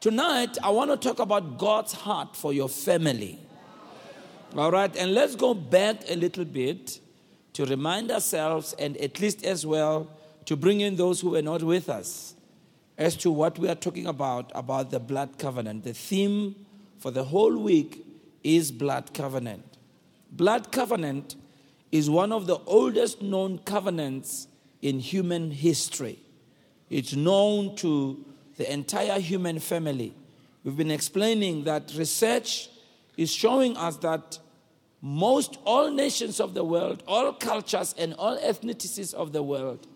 Tonight, I want to talk about God's heart for your family. All right, and let's go back a little bit to remind ourselves, and at least as well to bring in those who were not with us, as to what we are talking about about the blood covenant. The theme for the whole week is blood covenant. Blood covenant is one of the oldest known covenants in human history. It's known to the entire human family. We've been explaining that research is showing us that most all nations of the world, all cultures, and all ethnicities of the world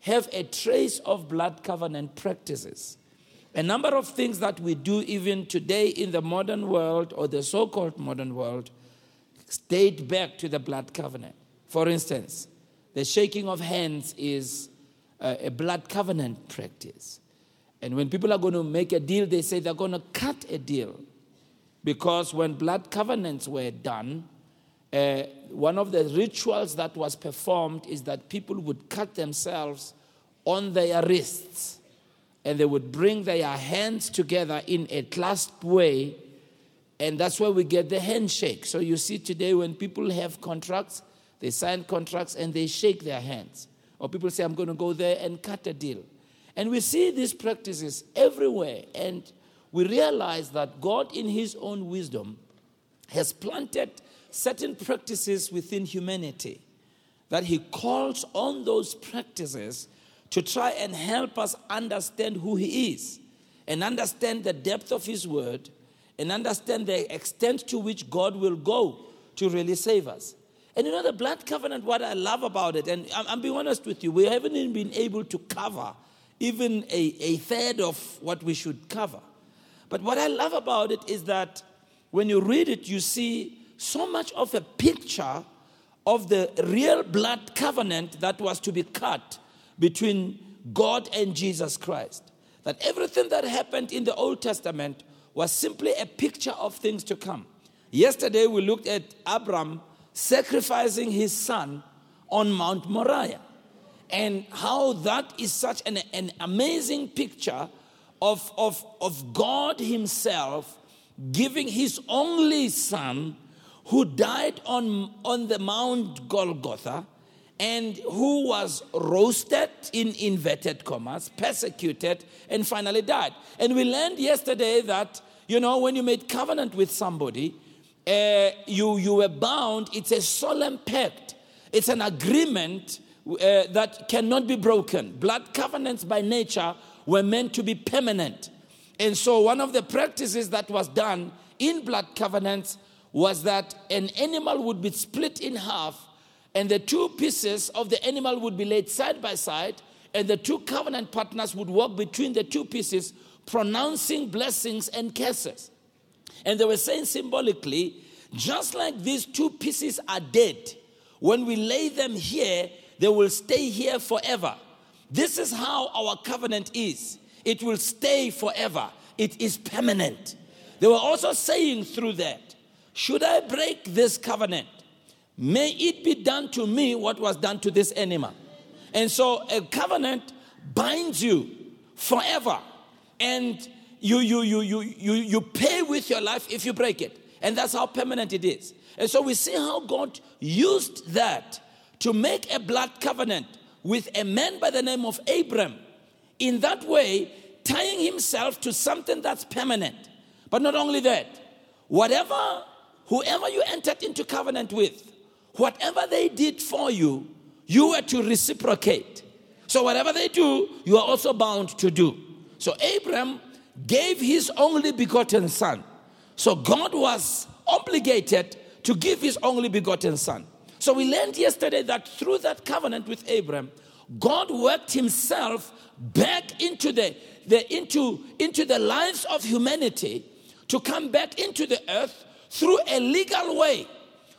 have a trace of blood covenant practices. A number of things that we do even today in the modern world or the so called modern world date back to the blood covenant. For instance, the shaking of hands is uh, a blood covenant practice. And when people are going to make a deal, they say they're going to cut a deal. Because when blood covenants were done, uh, one of the rituals that was performed is that people would cut themselves on their wrists and they would bring their hands together in a clasped way. And that's where we get the handshake. So you see today when people have contracts, they sign contracts and they shake their hands. Or people say, I'm going to go there and cut a deal. And we see these practices everywhere. And we realize that God, in His own wisdom, has planted certain practices within humanity that He calls on those practices to try and help us understand who He is and understand the depth of His word and understand the extent to which God will go to really save us. And you know, the blood covenant, what I love about it, and I'm, being honest with you, we haven't even been able to cover even a, a third of what we should cover. But what I love about it is that when you read it, you see so much of a picture of the real blood covenant that was to be cut between God and Jesus Christ. That everything that happened in the Old Testament was simply a picture of things to come. Yesterday, we looked at Abram sacrificing his son on Mount Moriah and how that is such an, an amazing picture of, of, of God Himself giving His only Son who died on, on the Mount Golgotha and who was roasted in inverted commas, persecuted, and finally died. And we learned yesterday that, you know, when you made covenant with somebody, uh, you, you were bound, it's a solemn pact, it's an agreement uh, that cannot be broken. Blood covenants by nature were meant to be permanent. And so, one of the practices that was done in blood covenants was that an animal would be split in half, and the two pieces of the animal would be laid side by side, and the two covenant partners would walk between the two pieces, pronouncing blessings and curses. And they were saying symbolically, just like these two pieces are dead, when we lay them here, they will stay here forever. This is how our covenant is. It will stay forever. It is permanent. They were also saying through that, should I break this covenant? May it be done to me what was done to this animal. And so a covenant binds you forever. And you, you, you, you, you, you pay with your life if you break it. And that's how permanent it is. And so we see how God used that to make a blood covenant with a man by the name of Abram. In that way, tying himself to something that's permanent. But not only that, whatever, whoever you entered into covenant with, whatever they did for you, you were to reciprocate. So whatever they do, you are also bound to do. So Abram gave his only begotten son. So God was obligated to give his only begotten son. So we learned yesterday that through that covenant with Abraham, God worked himself back into the, the, into, into the lives of humanity to come back into the earth through a legal way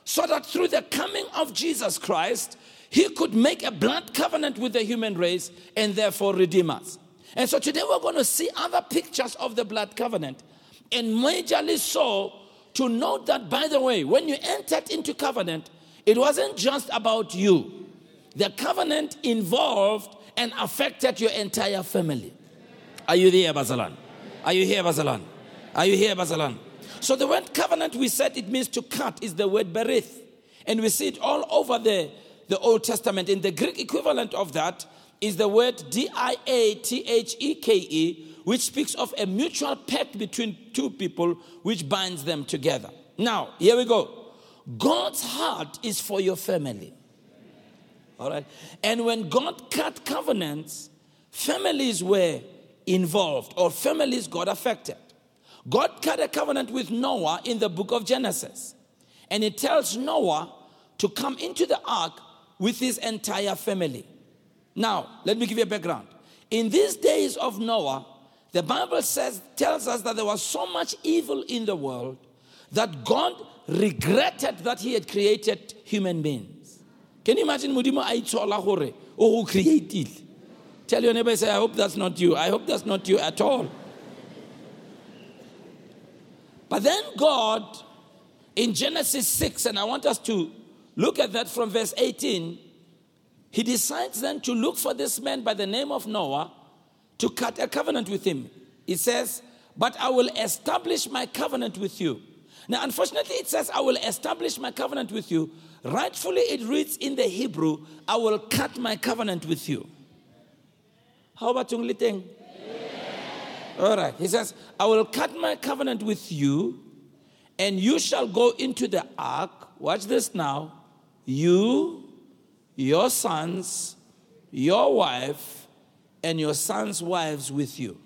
so that through the coming of Jesus Christ, he could make a blood covenant with the human race and therefore redeem us. And so today we're going to see other pictures of the blood covenant, and majorly so to note that, by the way, when you entered into covenant, it wasn't just about you. The covenant involved and affected your entire family. Are you there, Basalan? Are you here, Basalan? Are you here, Basalan? So the word covenant, we said it means to cut, is the word berith. And we see it all over the, the Old Testament. And the Greek equivalent of that is the word D I A T H E K E, which speaks of a mutual pact between two people which binds them together. Now, here we go. God's heart is for your family. All right. And when God cut covenants, families were involved or families got affected. God cut a covenant with Noah in the book of Genesis. And it tells Noah to come into the ark with his entire family. Now, let me give you a background. In these days of Noah, the Bible says tells us that there was so much evil in the world that God regretted that he had created human beings. Can you imagine Mudimo aitshola gore o created? Tell your neighbor say I hope that's not you. I hope that's not you at all. But then God, in Genesis 6, and I want us to look at that from verse 18, he decides then to look for this man by the name of Noah to cut a covenant with him. He says, But I will establish my covenant with you. Now, unfortunately, it says, I will establish my covenant with you. Rightfully, it reads in the Hebrew, I will cut my covenant with you. How about Tungliting? All right. He says, I will cut my covenant with you, and you shall go into the ark. Watch this now. You, your sons, your wife, and your sons' wives with you.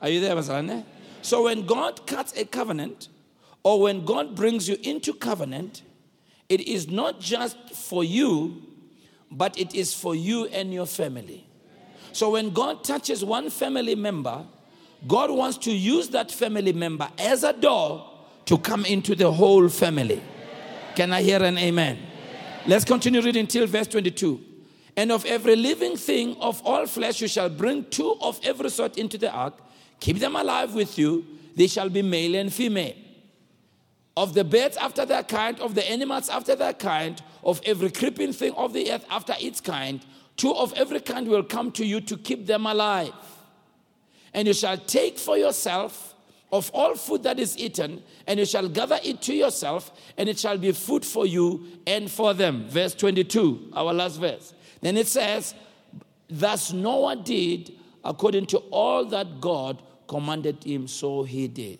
Are you there, Masane? So when God cuts a covenant, or when God brings you into covenant, it is not just for you, but it is for you and your family. So when God touches one family member, God wants to use that family member as a door to come into the whole family. Can I hear an amen? Let's continue reading till verse 22. And of every living thing of all flesh you shall bring two of every sort into the ark. Keep them alive with you. They shall be male and female. Of the birds after their kind, of the animals after their kind, of every creeping thing of the earth after its kind, two of every kind will come to you to keep them alive. And you shall take for yourself of all food that is eaten, and you shall gather it to yourself, and it shall be food for you and for them. Verse 22, our last verse. Then it says, Thus Noah did according to all that God commanded him, so he did.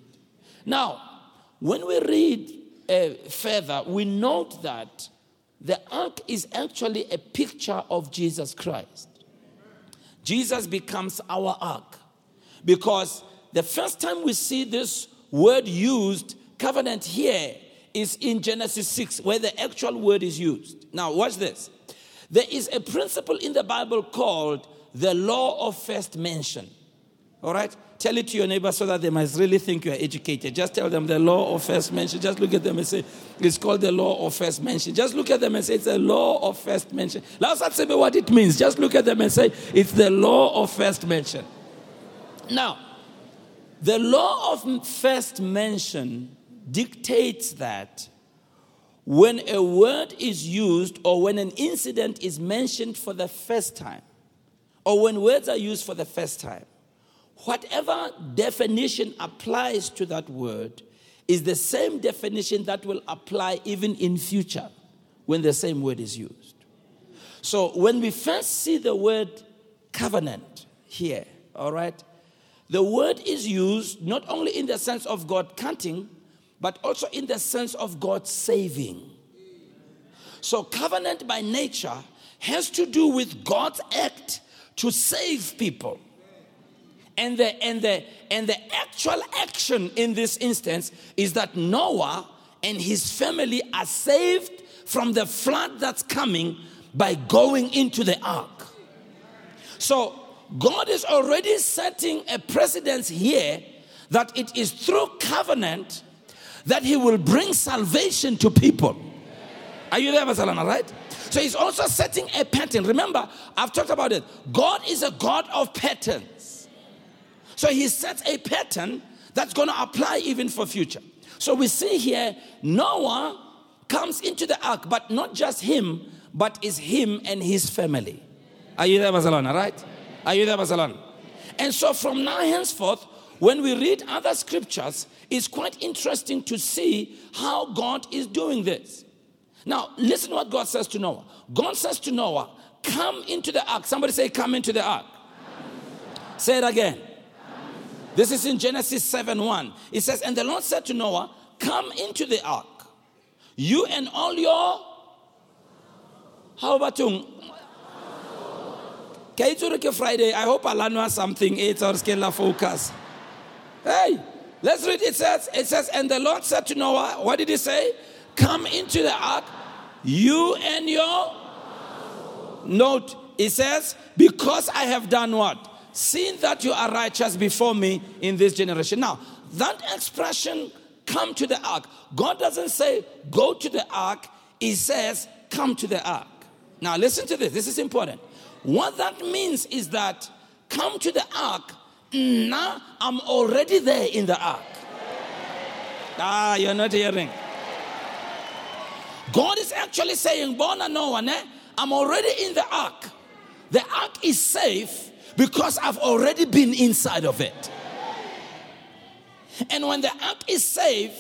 Now, when we read uh, further, we note that the ark is actually a picture of Jesus Christ. Jesus becomes our ark. Because the first time we see this word used, covenant here, is in Genesis 6, where the actual word is used. Now, watch this. There is a principle in the Bible called the law of first mention. All right? Tell it to your neighbor so that they must really think you are educated. Just tell them the law of first mention. Just look at them and say, it's called the law of first mention. Just look at them and say, it's the law of first mention. Let's not say what it means. Just look at them and say, it's the law of first mention. Now, the law of first mention dictates that when a word is used or when an incident is mentioned for the first time, or when words are used for the first time, whatever definition applies to that word is the same definition that will apply even in future when the same word is used. So when we first see the word covenant here, all right, the word is used not only in the sense of God cutting, but also in the sense of God saving. So, covenant by nature has to do with God's act to save people. And the, and, the, and the actual action in this instance is that Noah and his family are saved from the flood that's coming by going into the ark. So, God is already setting a precedence here that it is through covenant that He will bring salvation to people. Are you there, Masalana, right? So He's also setting a pattern. Remember, I've talked about it. God is a God of patterns. So He sets a pattern that's going to apply even for future. So we see here Noah comes into the ark, but not just him, but is him and his family. Are you there, Masalana, right? Are you there, Basalan? And so from now henceforth, when we read other scriptures, it's quite interesting to see how God is doing this. Now, listen what God says to Noah. God says to Noah, Come into the ark. Somebody say, Come into the ark. Say it again. This is in Genesis 7 1. It says, And the Lord said to Noah, Come into the ark, you and all your. How about you? Ke Friday. I hope Alano something. It's our scale focus. Hey, let's read. It says, it says, and the Lord said to Noah, what did he say? Come into the ark, you and your. Note, it says, because I have done what? Seen that you are righteous before me in this generation. Now, that expression, come to the ark, God doesn't say, go to the ark. He says, come to the ark. Now, listen to this. This is important. What that means is that come to the ark. Now I'm already there in the ark. Ah, you're not hearing. God is actually saying, Bona Noah, I'm already in the ark. The ark is safe because I've already been inside of it. And when the ark is safe,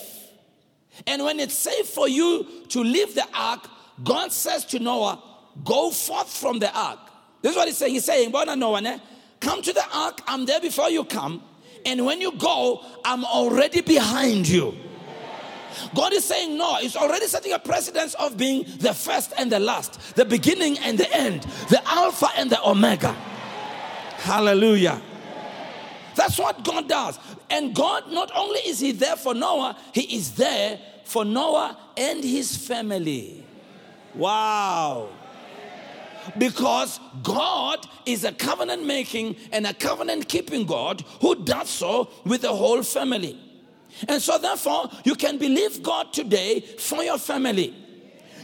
and when it's safe for you to leave the ark, God says to Noah, Go forth from the ark. This is what he's saying. He's saying, Bona come to the ark, I'm there before you come. And when you go, I'm already behind you. God is saying, No, He's already setting a precedence of being the first and the last, the beginning and the end, the Alpha and the Omega. Hallelujah. That's what God does. And God, not only is He there for Noah, He is there for Noah and his family. Wow. Because God is a covenant making and a covenant keeping God who does so with the whole family. And so, therefore, you can believe God today for your family.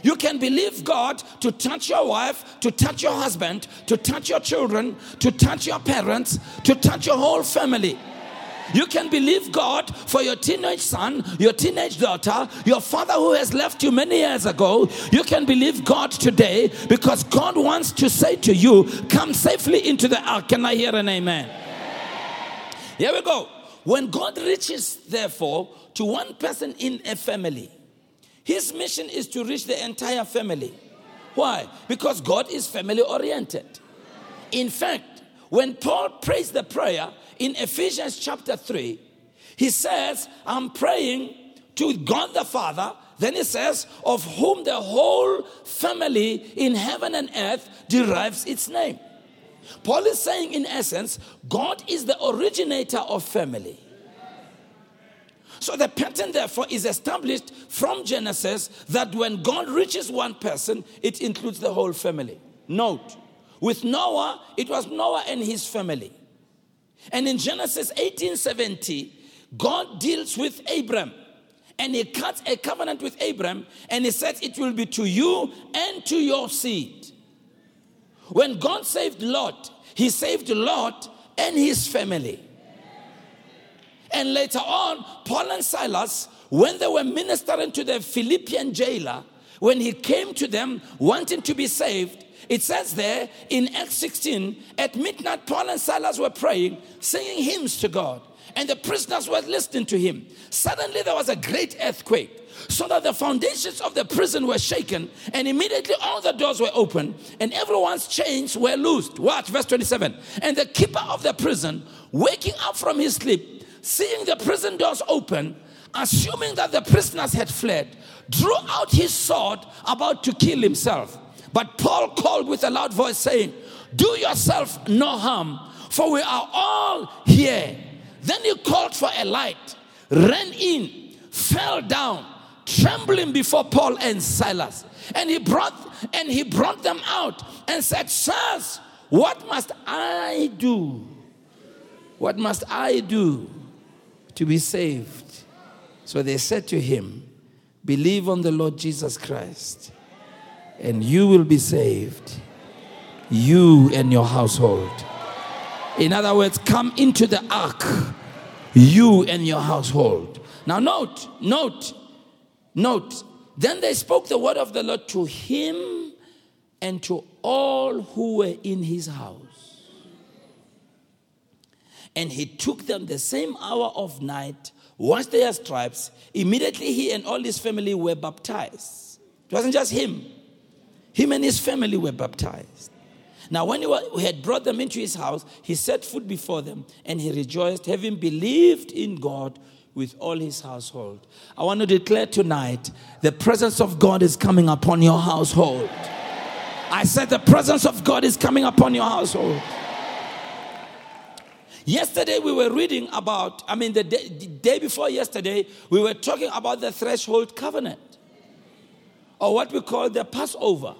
You can believe God to touch your wife, to touch your husband, to touch your children, to touch your parents, to touch your whole family. You can believe God for your teenage son, your teenage daughter, your father who has left you many years ago. You can believe God today because God wants to say to you, Come safely into the ark. Can I hear an amen? Here we go. When God reaches, therefore, to one person in a family, his mission is to reach the entire family. Why? Because God is family oriented. In fact, when Paul prays the prayer, in Ephesians chapter 3, he says, I'm praying to God the Father. Then he says, of whom the whole family in heaven and earth derives its name. Paul is saying, in essence, God is the originator of family. So the pattern, therefore, is established from Genesis that when God reaches one person, it includes the whole family. Note, with Noah, it was Noah and his family. And in Genesis 18:70, God deals with Abram. And he cuts a covenant with Abram and he says it will be to you and to your seed. When God saved Lot, he saved Lot and his family. And later on, Paul and Silas, when they were ministering to the Philippian jailer, when he came to them wanting to be saved, it says there in Acts 16, at midnight, Paul and Silas were praying, singing hymns to God, and the prisoners were listening to him. Suddenly, there was a great earthquake. So that the foundations of the prison were shaken, and immediately all the doors were open, and everyone's chains were loosed. Watch verse 27. And the keeper of the prison, waking up from his sleep, seeing the prison doors open, assuming that the prisoners had fled, drew out his sword about to kill himself. But Paul called with a loud voice, saying, Do yourself no harm, for we are all here. Then he called for a light, ran in, fell down, trembling before Paul and Silas. And he brought and he brought them out and said, Sirs, what must I do? What must I do to be saved? So they said to him, Believe on the Lord Jesus Christ and you will be saved. You and your household. In other words, come into the ark, you and your household. Now, note, note, note. Then they spoke the word of the Lord to him and to all who were in his house. And he took them the same hour of night, washed their stripes. Immediately he and all his family were baptized. It wasn't just him, him and his family were baptized. Now, when he had brought them into his house, he set food before them and he rejoiced, having believed in God with all his household. I want to declare tonight the presence of God is coming upon your household. I said the presence of God is coming upon your household. Yesterday we were reading about, I mean, the day, the day, before yesterday, we were talking about the threshold covenant, or what we call the Passover.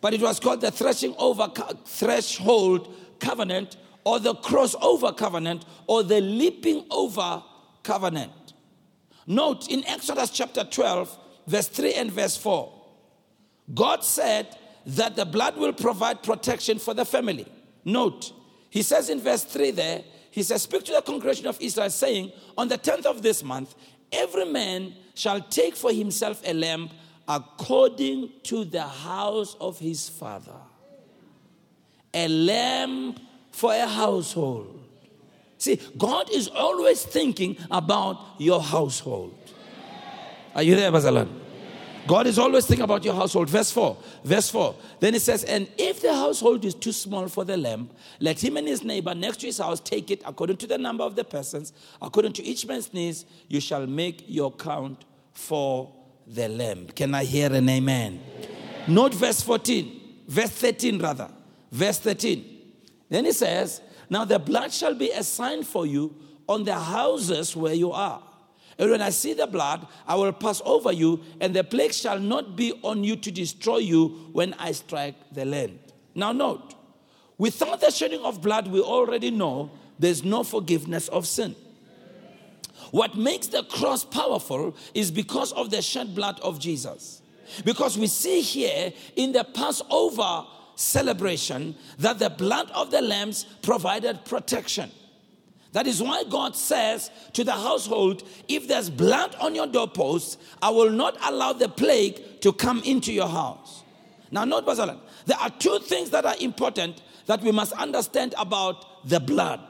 But it was called the threshing over threshold covenant, or the crossover covenant, or the leaping over covenant. Note in Exodus chapter 12, verse 3 and verse 4, God said that the blood will provide protection for the family. Note, he says in verse 3 there, he says, Speak to the congregation of Israel, saying, On the 10th of this month, every man shall take for himself a lamb according to the house of his father. A lamb for a household. See, God is always thinking about your household. Are you there, Bazalan? God is always thinking about your household. Verse 4. Verse 4. Then it says, And if the household is too small for the lamb, let him and his neighbor next to his house take it according to the number of the persons, according to each man's needs, you shall make your count for the lamb. Can I hear an amen? amen? Note verse 14, verse 13 rather. Verse 13. Then he says, Now the blood shall be a sign for you on the houses where you are. And when I see the blood, I will pass over you, and the plague shall not be on you to destroy you when I strike the land. Now, note, without the shedding of blood, we already know there's no forgiveness of sin. What makes the cross powerful is because of the shed blood of Jesus. Because we see here in the Passover celebration that the blood of the lambs provided protection. That is why God says to the household, if there's blood on your doorposts, I will not allow the plague to come into your house. Now, note, Basalan, there are two things that are important that we must understand about the blood,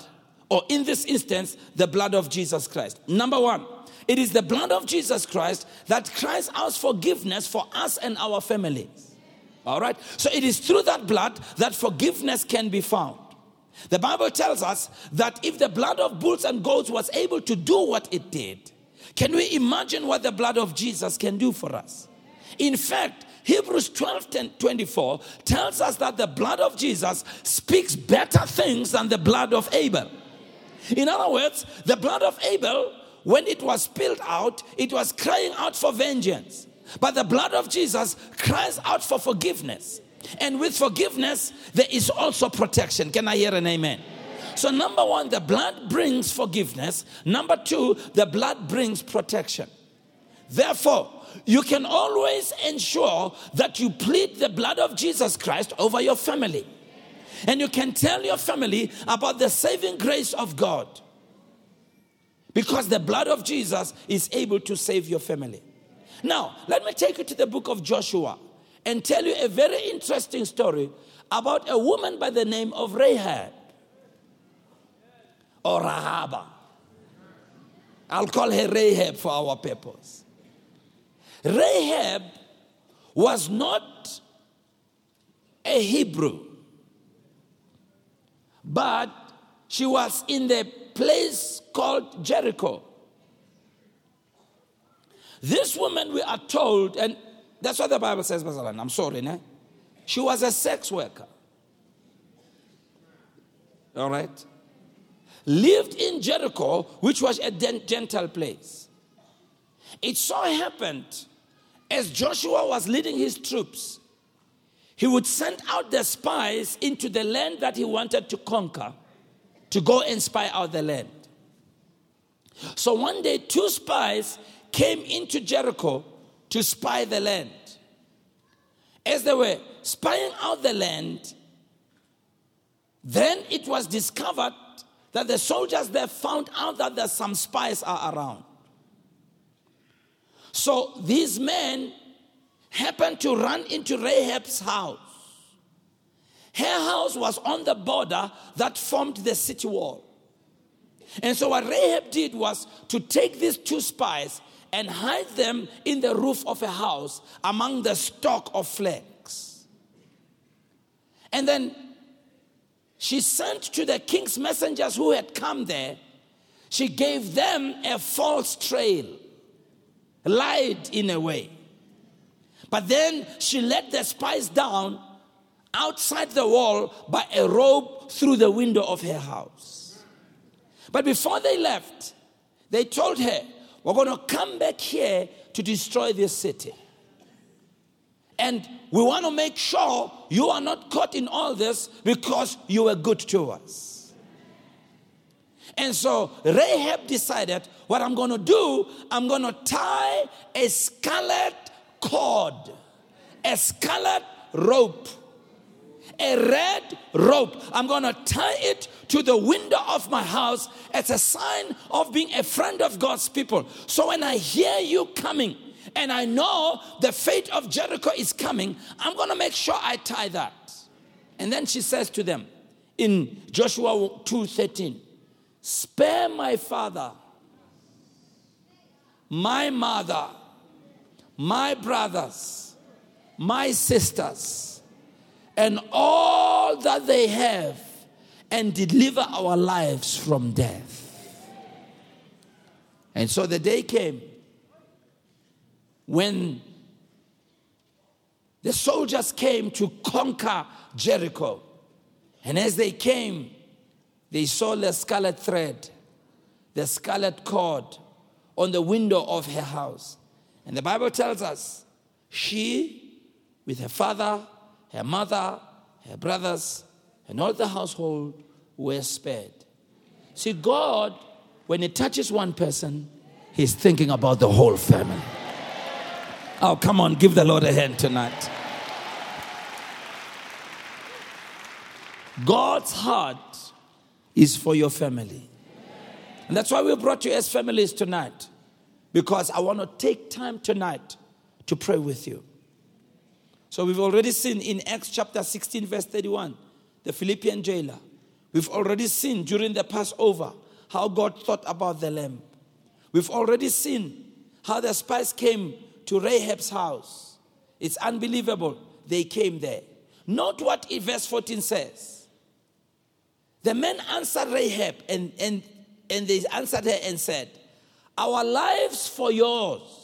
or in this instance, the blood of Jesus Christ. Number one, it is the blood of Jesus Christ that cries out forgiveness for us and our families. All right? So it is through that blood that forgiveness can be found. The Bible tells us that if the blood of bulls and goats was able to do what it did, can we imagine what the blood of Jesus can do for us? In fact, Hebrews 12 10, 24 tells us that the blood of Jesus speaks better things than the blood of Abel. In other words, the blood of Abel, when it was spilled out, it was crying out for vengeance. But the blood of Jesus cries out for forgiveness. And with forgiveness, there is also protection. Can I hear an amen? So, number one, the blood brings forgiveness. Number two, the blood brings protection. Therefore, you can always ensure that you plead the blood of Jesus Christ over your family. And you can tell your family about the saving grace of God. Because the blood of Jesus is able to save your family. Now, let me take you to the book of Joshua and tell you a very interesting story about a woman by the name of Rahab or Rahaba. I'll call her Rahab for our purpose. Rahab was not a Hebrew, but she was in the place called Jericho. This woman, we are told, and that's what the Bible says, Basalan. I'm sorry, ne? She was a sex worker. All right? Lived in Jericho, which was a Gentile place. It so happened as Joshua was leading his troops, he would send out the spies into the land that he wanted to conquer to go and spy out the land. So one day, two spies came into Jericho to spy the land. As they were spying out the land, then it was discovered that the soldiers there found out that there's some spies are around. So these men happened to run into Rahab's house. Her house was on the border that formed the city wall. And so what Rahab did was to take these two spies and hide them in the roof of a house among the stock of flax. And then she sent to the king's messengers who had come there, she gave them a false trail, lied in a way. But then she let the spies down outside the wall by a rope through the window of her house. But before they left, they told her, We're going to come back here to destroy this city. And we want to make sure you are not caught in all this because you were good to us. And so Rahab decided, what I'm going to do, I'm going to tie a scarlet cord, a scarlet rope, a red rope. I'm going to tie it to the window of my house as a sign of being a friend of God's people. So when I hear you coming, and I know the fate of Jericho is coming, I'm going to make sure I tie that. And then she says to them in Joshua 2:13, "Spare my father, my mother, my brothers, my sisters, and all that they have, and deliver our lives from death." And so the day came when the soldiers came to conquer Jericho. And as they came, they saw the scarlet thread, the scarlet cord on the window of her house. And the Bible tells us she, with her father, her mother, her brothers, and all the household were spared. See, God, when He touches one person, He's thinking about the whole family. Oh, come on, give the Lord a hand tonight. God's heart is for your family. And that's why we brought you as families tonight. Because I want to take time tonight to pray with you. So we've already seen in Acts chapter 16, verse 31, the Philippian jailer. We've already seen during the Passover how God thought about the lamb. We've already seen how the spies came to Rahab's house. It's unbelievable. They came there. Note what verse 14 says. The men answered Rahab and, and, and they answered her and said, Our lives for yours.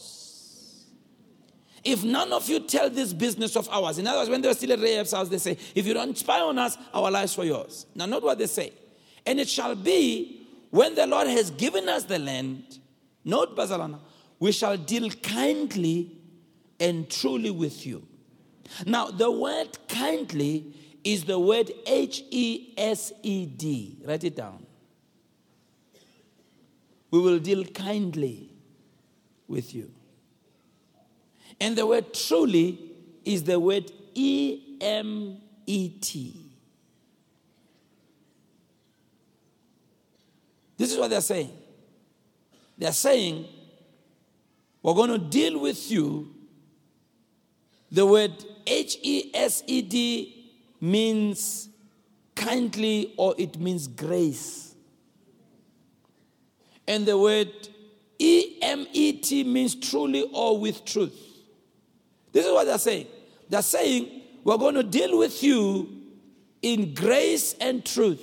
If none of you tell this business of ours, in other words, when they were still at Rahab's house, they say, If you don't spy on us, our lives for yours. Now, note what they say. And it shall be when the Lord has given us the land, note Bazalana, we shall deal kindly and truly with you. Now, the word kindly is the word H E S E D. Write it down. We will deal kindly with you. And the word truly is the word E M E T. This is what they're saying. They're saying we're going to deal with you. The word H E S E D means kindly or it means grace. And the word E M E T means truly or with truth. This is what they're saying. They're saying, we're going to deal with you in grace and truth.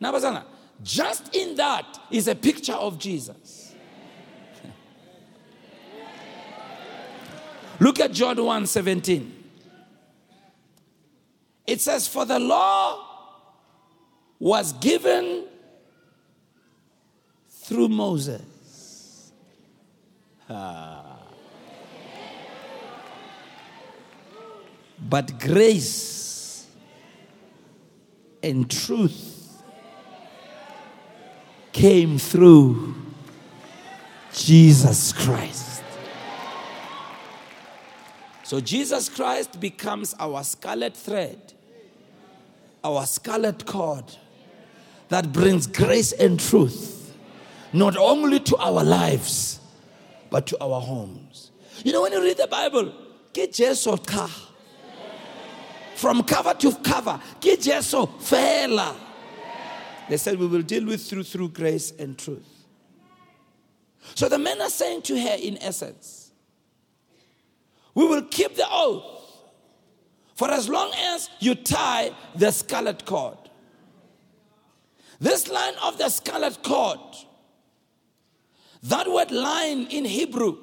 Now, Basana, just in that is a picture of Jesus. Look at John 1 17. It says, For the law was given through Moses. Ah. But grace and truth came through Jesus Christ. So Jesus Christ becomes our scarlet thread, our scarlet cord that brings grace and truth, not only to our lives, but to our homes. You know, when you read the Bible, get Jesus car. From cover to cover, get Jesus fella. They said, We will deal with through through grace and truth. So the men are saying to her, in essence, we will keep the oath for as long as you tie the scarlet cord. This line of the scarlet cord, that word line in Hebrew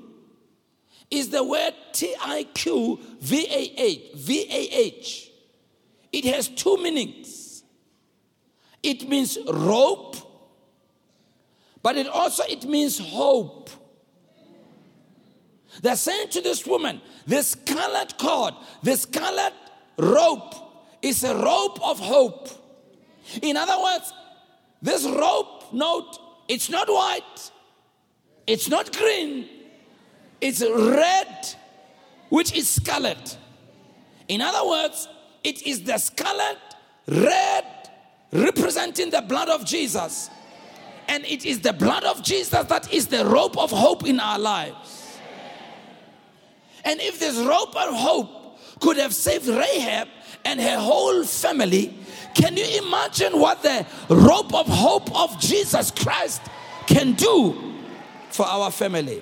is the word T I Q V A H. V A H. It has two meanings. It means rope, but it also it means hope. They're saying to this woman, this scarlet cord, this scarlet rope is a rope of hope. In other words, this rope, note, it's not white, it's not green, it's red, which is scarlet. In other words, it is the scarlet red representing the blood of Jesus. And it is the blood of Jesus that is the rope of hope in our lives. And if this rope of hope could have saved Rahab and her whole family, can you imagine what the rope of hope of Jesus Christ can do for our families?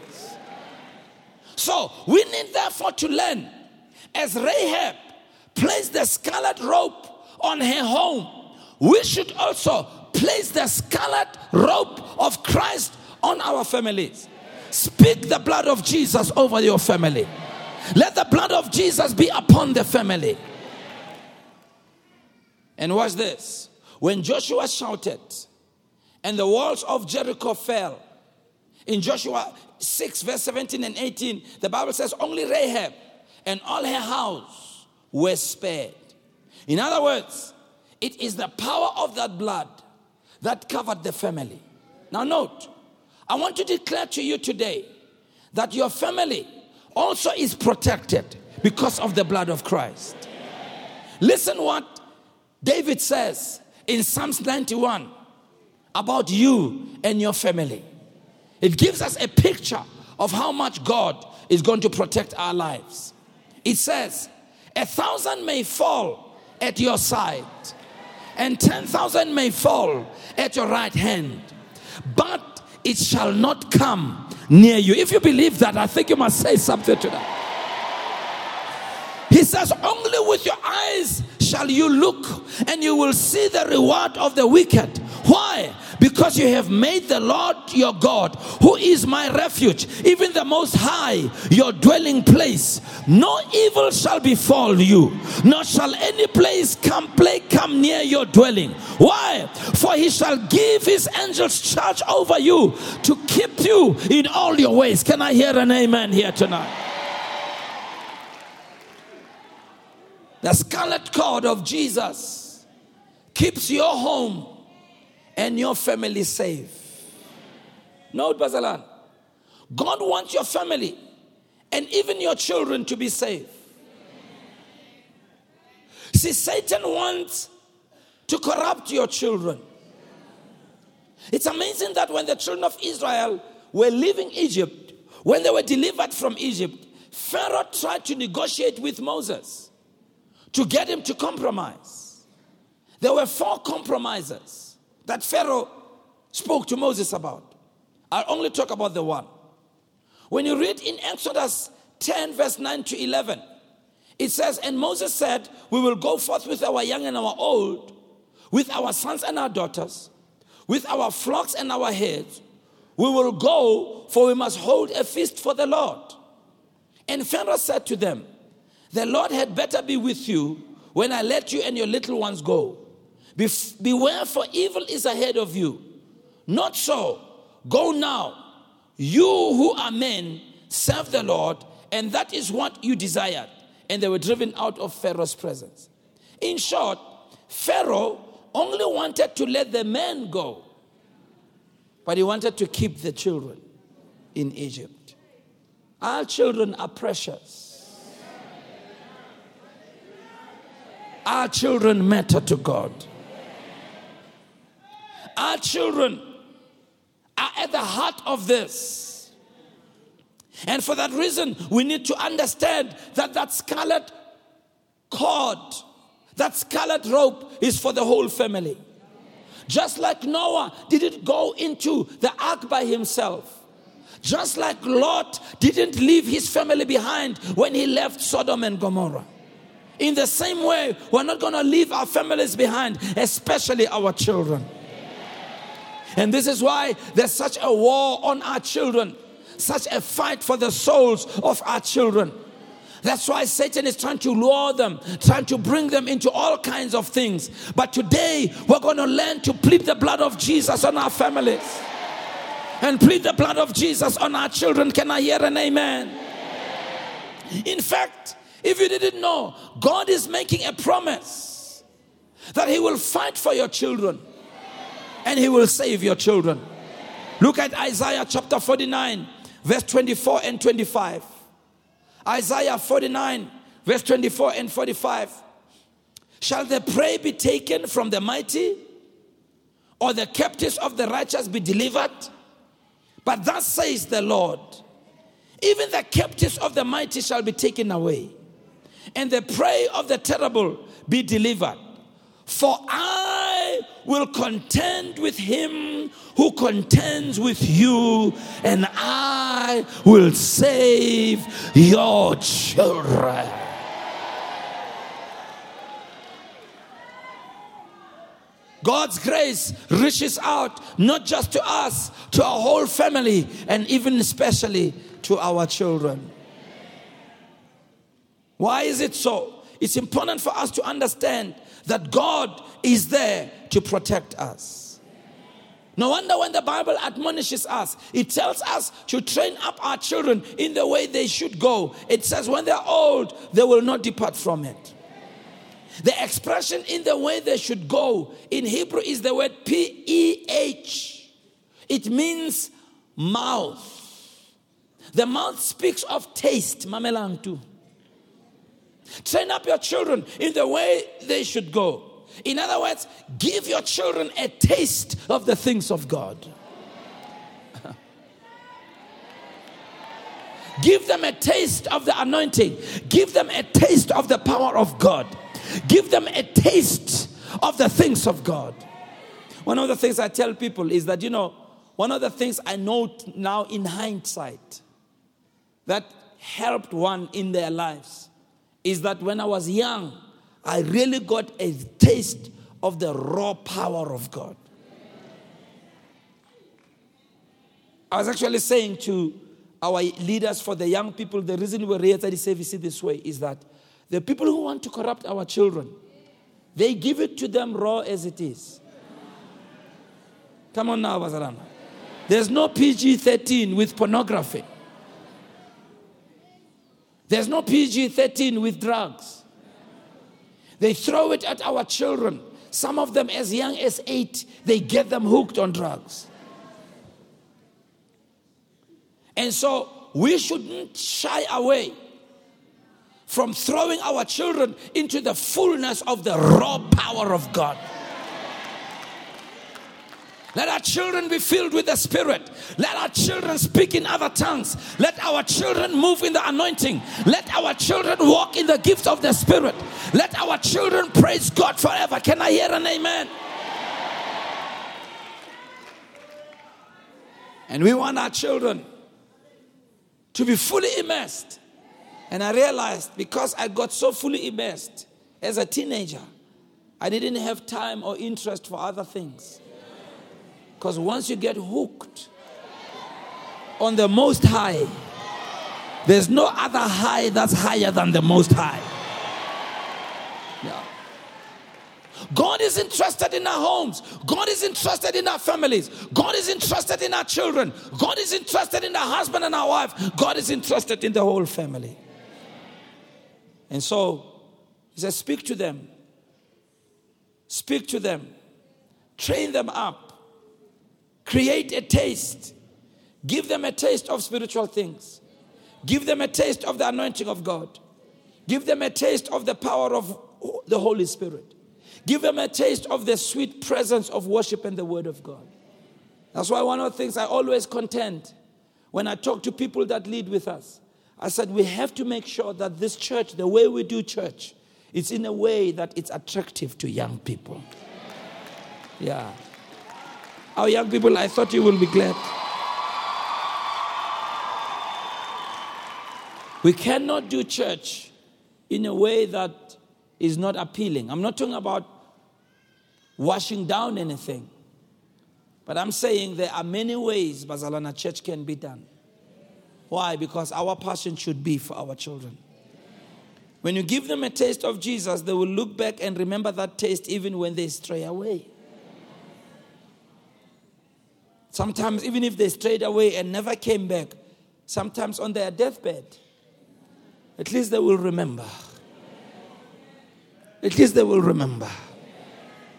So we need therefore to learn as Rahab placed the scarlet rope on her home, we should also place the scarlet rope of Christ on our families. Speak the blood of Jesus over your family. Let the blood of Jesus be upon the family. And watch this. When Joshua shouted and the walls of Jericho fell, in Joshua 6, verse 17 and 18, the Bible says, Only Rahab and all her house were spared. In other words, it is the power of that blood that covered the family. Now, note, I want to declare to you today that your family also is protected because of the blood of Christ. Listen what David says in Psalms 91 about you and your family. It gives us a picture of how much God is going to protect our lives. It says, A thousand may fall at your side, and ten thousand may fall at your right hand, but it shall not come near you. If you believe that, I think you must say something to that. He says, Only with your eyes shall you look, and you will see the reward of the wicked. Why? Because you have made the Lord your God, who is my refuge, even the Most High, your dwelling place. No evil shall befall you, nor shall any place come plague come near your dwelling. Why? For he shall give his angels charge over you to keep you in all your ways. Can I hear an amen here tonight? The scarlet cord of Jesus keeps your home and your family safe. Note, Bazalan, God wants your family and even your children to be safe. See, Satan wants to corrupt your children. It's amazing that when the children of Israel were leaving Egypt, when they were delivered from Egypt, Pharaoh tried to negotiate with Moses to get him to compromise. There were four compromises that Pharaoh spoke to Moses about. I'll only talk about the one. When you read in Exodus 10, verse 9 to 11, it says, And Moses said, We will go forth with our young and our old, with our sons and our daughters, with our flocks and our herds. We will go, for we must hold a feast for the Lord. And Pharaoh said to them, the Lord had better be with you when I let you and your little ones go. Beware, for evil is ahead of you. Not so. Go now. You who are men, serve the Lord, and that is what you desired. And they were driven out of Pharaoh's presence. In short, Pharaoh only wanted to let the men go, but he wanted to keep the children in Egypt. Our children are precious. Our children matter to God. Our children are at the heart of this. And for that reason, we need to understand that that scarlet cord, that scarlet rope is for the whole family. Just like Noah didn't go into the ark by himself. Just like Lot didn't leave his family behind when he left Sodom and Gomorrah. In the same way, we're not going to leave our families behind, especially our children. And this is why there's such a war on our children, such a fight for the souls of our children. That's why Satan is trying to lure them, trying to bring them into all kinds of things. But today, we're going to learn to plead the blood of Jesus on our families and plead the blood of Jesus on our children. Can I hear an amen? In fact, if you didn't know, God is making a promise that He will fight for your children and He will save your children. Look at Isaiah chapter 49, verse 24 and 25. Isaiah 49, verse 24 and 45. Shall the prey be taken from the mighty, or the captives of the righteous be delivered? But thus says the Lord even the captives of the mighty shall be taken away, and the prey of the terrible be delivered. For I will contend with him who contends with you, and I will save your children. God's grace reaches out not just to us, to our whole family, and even especially to our children. Why is it so? It's important for us to understand that God is there to protect us. No wonder when the Bible admonishes us, it tells us to train up our children in the way they should go. It says, when they're old, they will not depart from it. The expression in the way they should go in Hebrew is the word P E H. It means mouth. The mouth speaks of taste, mamelang too. Train up your children in the way they should go. In other words, give your children a taste of the things of God. give them a taste of the anointing. Give them a taste of the power of God. Give them a taste of the things of God. One of the things I tell people is that, you know, one of the things I know now in hindsight that helped one in their lives is that when I was young, I really got a taste of the raw power of God. I was actually saying to our leaders for the young people, the reason we're here at the service this way is that the people who want to corrupt our children, they give it to them raw as it is. Come on now, Bazarama. There's no PG 13 with pornography. There's no PG 13 with drugs. They throw it at our children. Some of them, as young as eight, they get them hooked on drugs. And so we shouldn't shy away from throwing our children into the fullness of the raw power of God. Let our children be filled with the Spirit. Let our children speak in other tongues. Let our children move in the anointing. Let our children walk in the gifts of the Spirit. Let our children praise God forever. Can I hear an amen? And we want our children to be fully immersed. And I realized because I got so fully immersed as a teenager, I didn't have time or interest for other things. Because once you get hooked on the Most High, there's no other high that's higher than the Most High. Yeah. God is interested in our homes. God is interested in our families. God is interested in our children. God is interested in our husband and our wife. God is interested in the whole family. And so, he says, Speak to them. Speak to them. Train them up. Create a taste. Give them a taste of spiritual things. Give them a taste of the anointing of God. Give them a taste of the power of the Holy Spirit. Give them a taste of the sweet presence of worship and the Word of God. That's why one of the things I always contend when I talk to people that lead with us, I said we have to make sure that this church, the way we do church, it's in a way that it's attractive to young people. Yeah. Our young people, I thought you will be glad. We cannot do church in a way that is not appealing. I'm not talking about washing down anything. But I'm saying there are many ways Bazalwana church can be done. Why? Because our passion should be for our children. When you give them a taste of Jesus, they will look back and remember that taste even when they stray away. Sometimes, even if they strayed away and never came back, sometimes on their deathbed, at least they will remember. At least they will remember.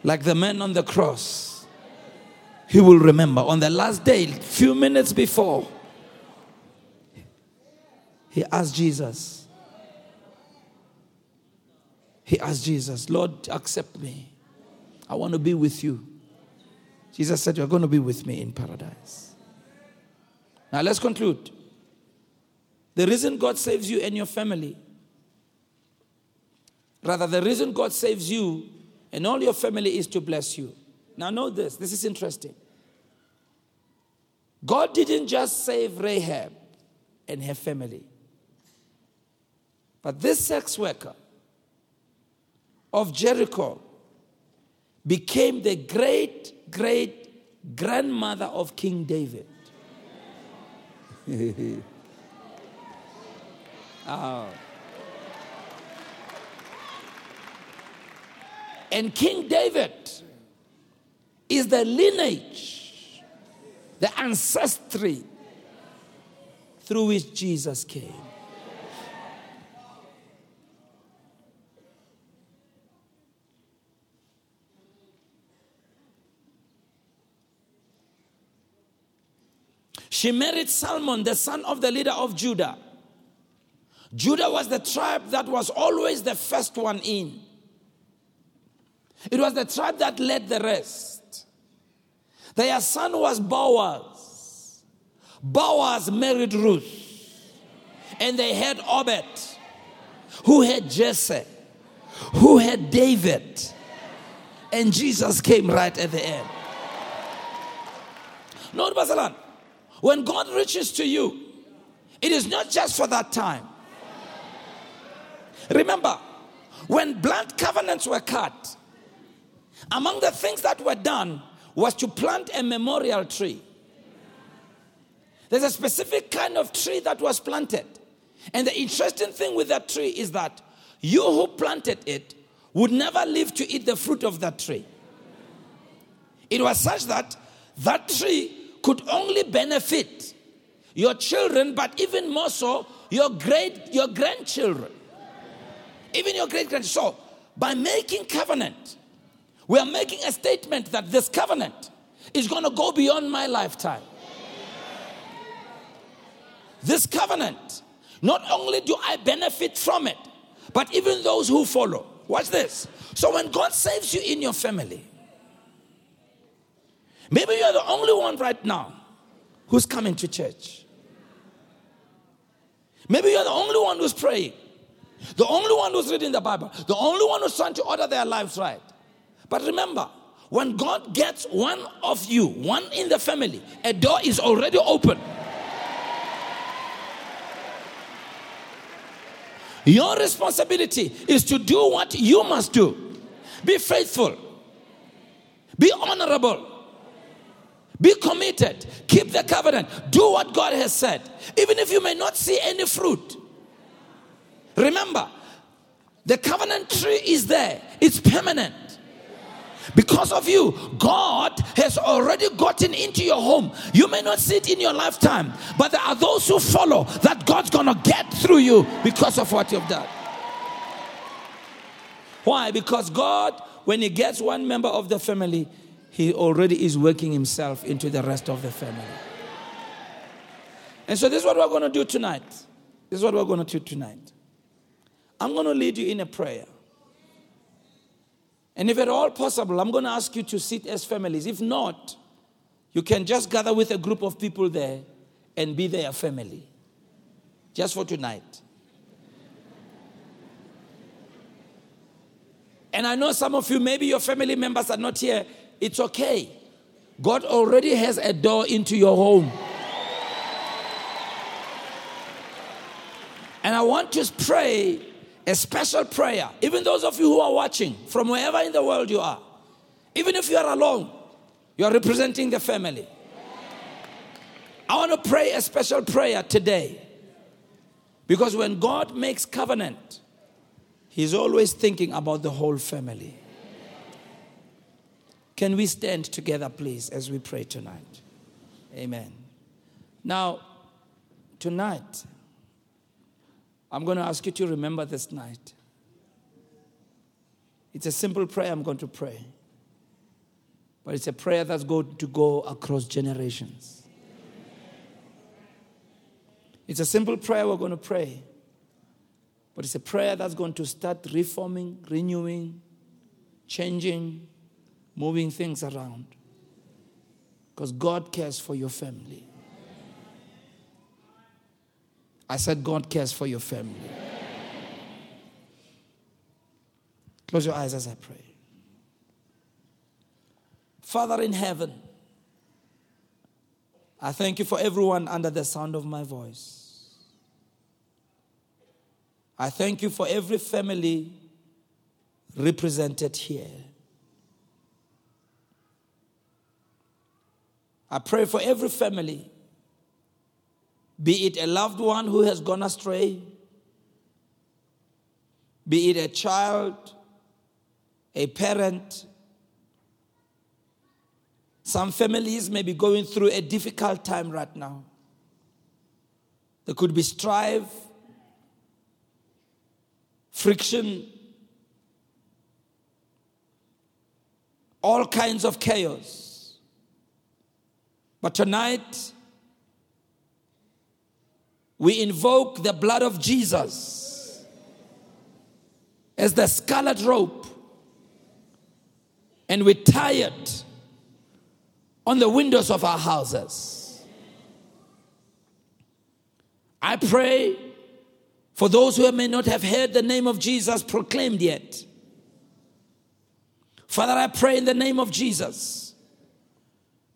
Like the man on the cross, he will remember. On the last day, few minutes before, he asked Jesus, he asked Jesus, Lord, accept me. I want to be with you. Jesus said, You're going to be with me in paradise. Now let's conclude. The reason God saves you and your family, rather, the reason God saves you and all your family is to bless you. Now, know this this is interesting. God didn't just save Rahab and her family, but this sex worker of Jericho became the great, great grandmother of King David. oh. And King David is the lineage, the ancestry through which Jesus came. She married Salmon, the son of the leader of Judah. Judah was the tribe that was always the first one in. It was the tribe that led the rest. Their son was Boaz. Boaz married Ruth. And they had Obed, who had Jesse, who had David. And Jesus came right at the end. Lord Basalan, when God reaches to you, it is not just for that time. Remember, when blood covenants were cut, among the things that were done was to plant a memorial tree. There's a specific kind of tree that was planted. And the interesting thing with that tree is that you who planted it would never live to eat the fruit of that tree. It was such that that tree could only benefit your children, but even more so, your great your grandchildren. Even your great grandchildren. So, by making covenant, we are making a statement that this covenant is going to go beyond my lifetime. This covenant, not only do I benefit from it, but even those who follow. Watch this. So, when God saves you in your family, Maybe you're the only one right now who's coming to church. Maybe you're the only one who's praying, the only one who's reading the Bible, the only one who's trying to order their lives right. But remember, when God gets one of you, one in the family, a door is already open. Your responsibility is to do what you must do. Be faithful. Be honorable. Be committed. Keep the covenant. Do what God has said. Even if you may not see any fruit. Remember, the covenant tree is there, it's permanent. Because of you, God has already gotten into your home. You may not see it in your lifetime, but there are those who follow that God's gonna get through you because of what you've done. Why? Because God, when He gets one member of the family, he already is working himself into the rest of the family. And so, this is what we're going to do tonight. This is what we're going to do tonight. I'm going to lead you in a prayer. And if at all possible, I'm going to ask you to sit as families. If not, you can just gather with a group of people there and be their family. Just for tonight. And I know some of you, maybe your family members are not here it's okay. God already has a door into your home. And I want to pray a special prayer. Even those of you who are watching from wherever in the world you are, even if you are alone, you are representing the family. I want to pray a special prayer today. Because when God makes covenant, He's always thinking about the whole family. Can we stand together, please, as we pray tonight? Amen. Now, tonight, I'm going to ask you to remember this night. It's a simple prayer I'm going to pray, but it's a prayer that's going to go across generations. It's a simple prayer we're going to pray, but it's a prayer that's going to start reforming, renewing, changing, moving things around. Because God cares for your family. I said, God cares for your family. Close your eyes as I pray. Father in heaven, I thank you for everyone under the sound of my voice. I thank you for every family represented here. I pray for every family be it a loved one who has gone astray, be it a child, a parent. Some families may be going through a difficult time right now. There could be strife, friction, all kinds of chaos. But tonight, we invoke the blood of Jesus as the scarlet rope and we tie it on the windows of our houses. I pray for those who may not have heard the name of Jesus proclaimed yet. Father, I pray in the name of Jesus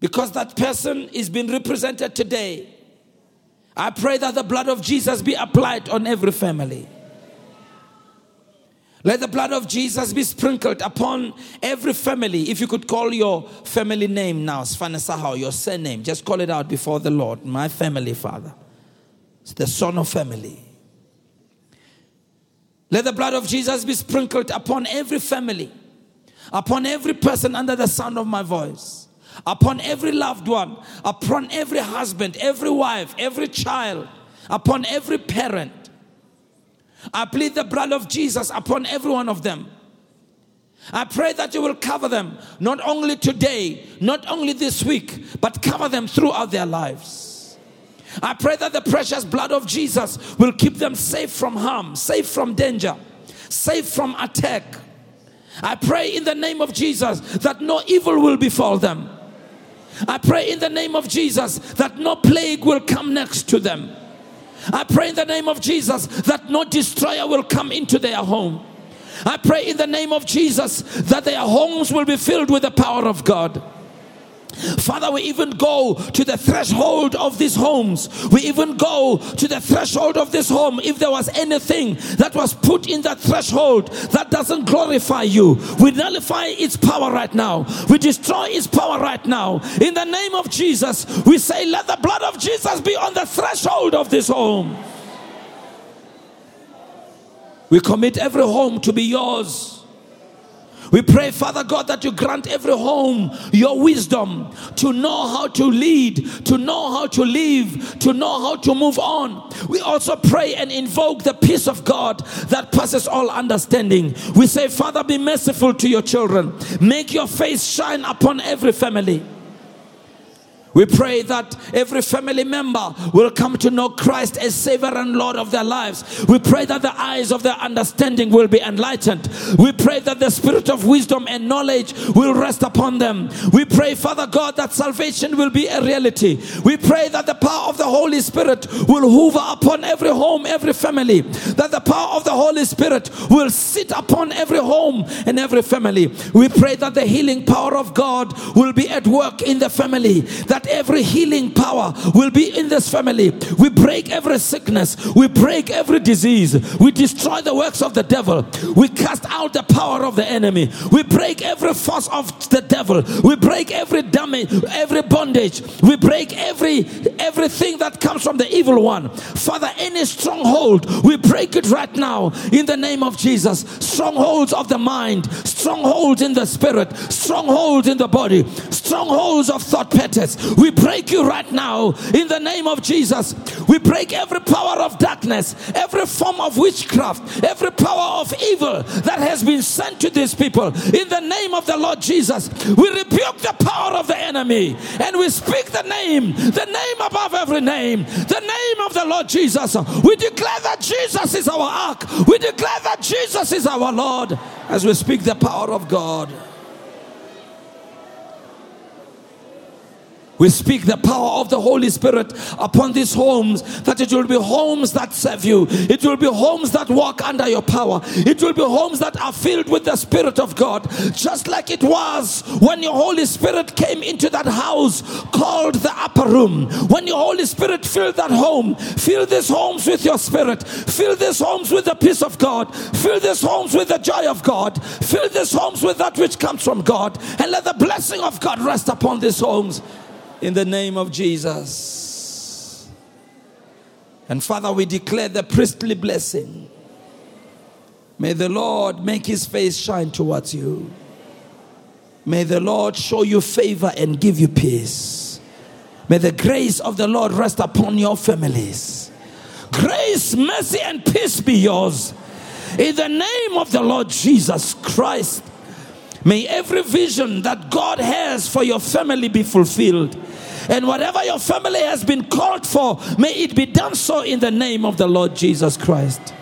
because that person is being represented today I pray that the blood of Jesus be applied on every family. Let the blood of Jesus be sprinkled upon every family. If you could call your family name now, Sfanesahau, your surname, just call it out before the Lord. My family, Father. It's the son of family. Let the blood of Jesus be sprinkled upon every family, upon every person under the sound of my voice upon every loved one, upon every husband, every wife, every child, upon every parent. I plead the blood of Jesus upon every one of them. I pray that you will cover them not only today, not only this week, but cover them throughout their lives. I pray that the precious blood of Jesus will keep them safe from harm, safe from danger, safe from attack. I pray in the name of Jesus that no evil will befall them. I pray in the name of Jesus that no plague will come next to them. I pray in the name of Jesus that no destroyer will come into their home. I pray in the name of Jesus that their homes will be filled with the power of God. Father, we even go to the threshold of these homes. We even go to the threshold of this home. If there was anything that was put in that threshold that doesn't glorify you, we nullify its power right now. We destroy its power right now. In the name of Jesus, we say, let the blood of Jesus be on the threshold of this home. We commit every home to be yours. We pray, Father God, that you grant every home your wisdom to know how to lead, to know how to live, to know how to move on. We also pray and invoke the peace of God that passes all understanding. We say, Father, be merciful to your children. Make your face shine upon every family. We pray that every family member will come to know Christ as Savior and Lord of their lives. We pray that the eyes of their understanding will be enlightened. We pray that the spirit of wisdom and knowledge will rest upon them. We pray, Father God, that salvation will be a reality. We pray that the power of the Holy Spirit will hover upon every home, every family. That the power of the Holy Spirit will sit upon every home and every family. We pray that the healing power of God will be at work in the family. That that every healing power will be in this family. We break every sickness, we break every disease, we destroy the works of the devil, we cast out the power of the enemy, we break every force of the devil, we break every damage, every bondage, we break every everything that comes from the evil one. Father, any stronghold, we break it right now in the name of Jesus. Strongholds of the mind, strongholds in the spirit, strongholds in the body, strongholds of thought patterns. We break you right now in the name of Jesus. We break every power of darkness, every form of witchcraft, every power of evil that has been sent to these people in the name of the Lord Jesus. We rebuke the power of the enemy and we speak the name, the name above every name, the name of the Lord Jesus. We declare that Jesus is our ark, we declare that Jesus is our Lord as we speak the power of God. We speak the power of the Holy Spirit upon these homes, that it will be homes that serve you. It will be homes that walk under your power. It will be homes that are filled with the Spirit of God, just like it was when your Holy Spirit came into that house called the upper room. When your Holy Spirit filled that home, fill these homes with your Spirit, fill these homes with the peace of God, fill these homes with the joy of God, fill these homes with that which comes from God, and let the blessing of God rest upon these homes in the name of Jesus. And Father, we declare the priestly blessing. May the Lord make his face shine towards you. May the Lord show you favor and give you peace. May the grace of the Lord rest upon your families. Grace, mercy, and peace be yours. In the name of the Lord Jesus Christ, may every vision that God has for your family be fulfilled. And whatever your family has been called for, may it be done so in the name of the Lord Jesus Christ.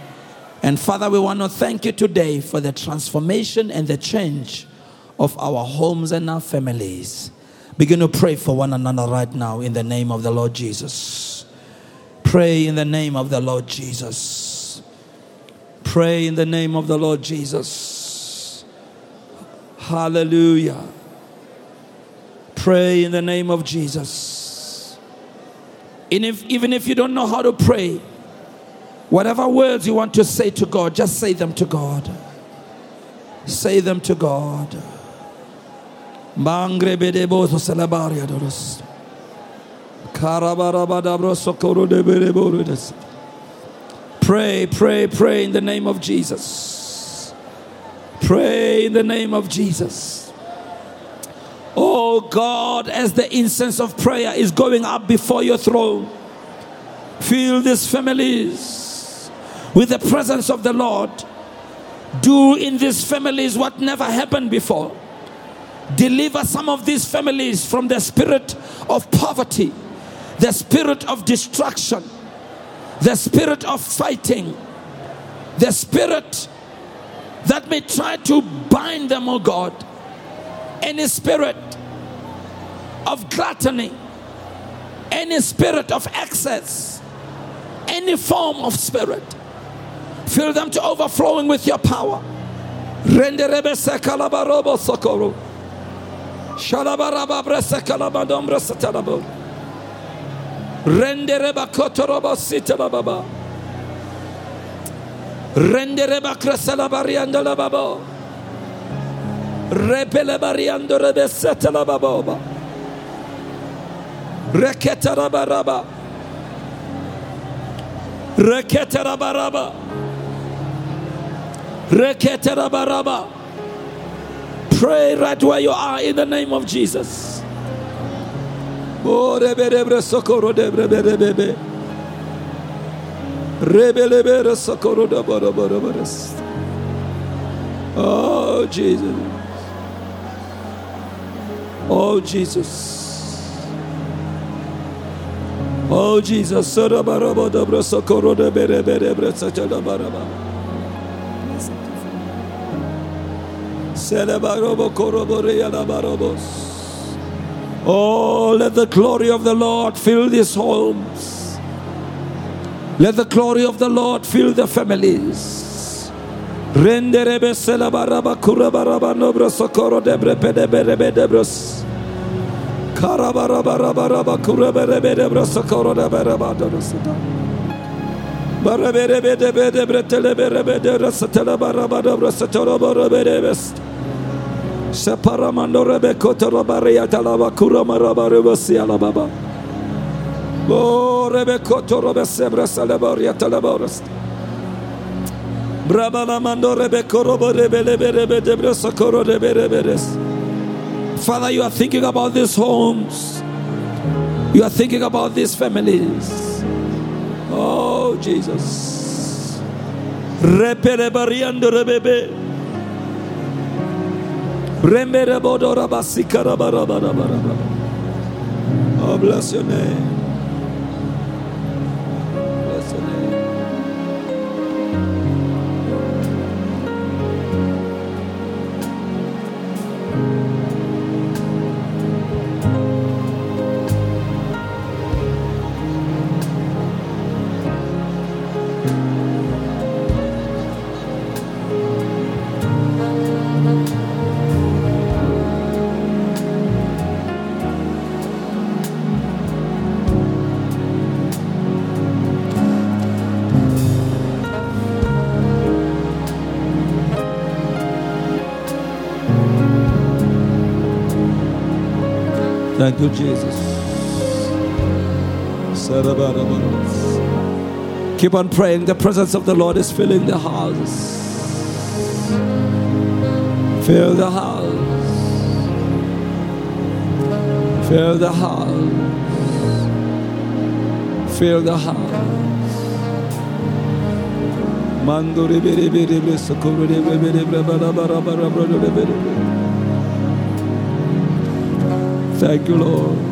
And Father, we want to thank you today for the transformation and the change of our homes and our families. Begin to pray for one another right now in the name of the Lord Jesus. Pray in the name of the Lord Jesus. Pray in the name of the Lord Jesus. Hallelujah. Pray in the name of Jesus. And if, even if you don't know how to pray, whatever words you want to say to God, just say them to God. Say them to God. Pray, pray, pray in the name of Jesus. Pray in the name of Jesus. Oh God, as the incense of prayer is going up before your throne, fill these families with the presence of the Lord. Do in these families what never happened before. Deliver some of these families from the spirit of poverty, the spirit of destruction, the spirit of fighting, the spirit that may try to bind them, oh God any spirit of gluttony, any spirit of excess, any form of spirit, fill them to overflowing with your power. Renderebe sekalabarobo sokoro. Shalabaraba Rendereba kotorobo sitalababa. Rendereba kresalabariandalababo. Repele bariando rebesete la baboba. Reketa rabaraba. Reketa rabaraba. Reketa rabaraba. Pray right where you are in the name of Jesus. Oh, de rebebe. Rebelebere socorro de boroboros. Oh, Jesus. Oh, Jesus. Oh Jesus. Oh, let the glory of the Lord fill these homes. Let the glory of the Lord fill the families. Renderebe selabaraba kurabaraba nobra sokoro Father, you are thinking about these homes. You are thinking about these families. Oh, Jesus. Oh, bless your name. Thank you, Jesus. Keep on praying. The presence of the Lord is filling the house. Fill the house. Fill the house. Fill the house. Manduri biri biri biri sukuru biri biri biri bara bara bara biri biri. Thank you, Lord.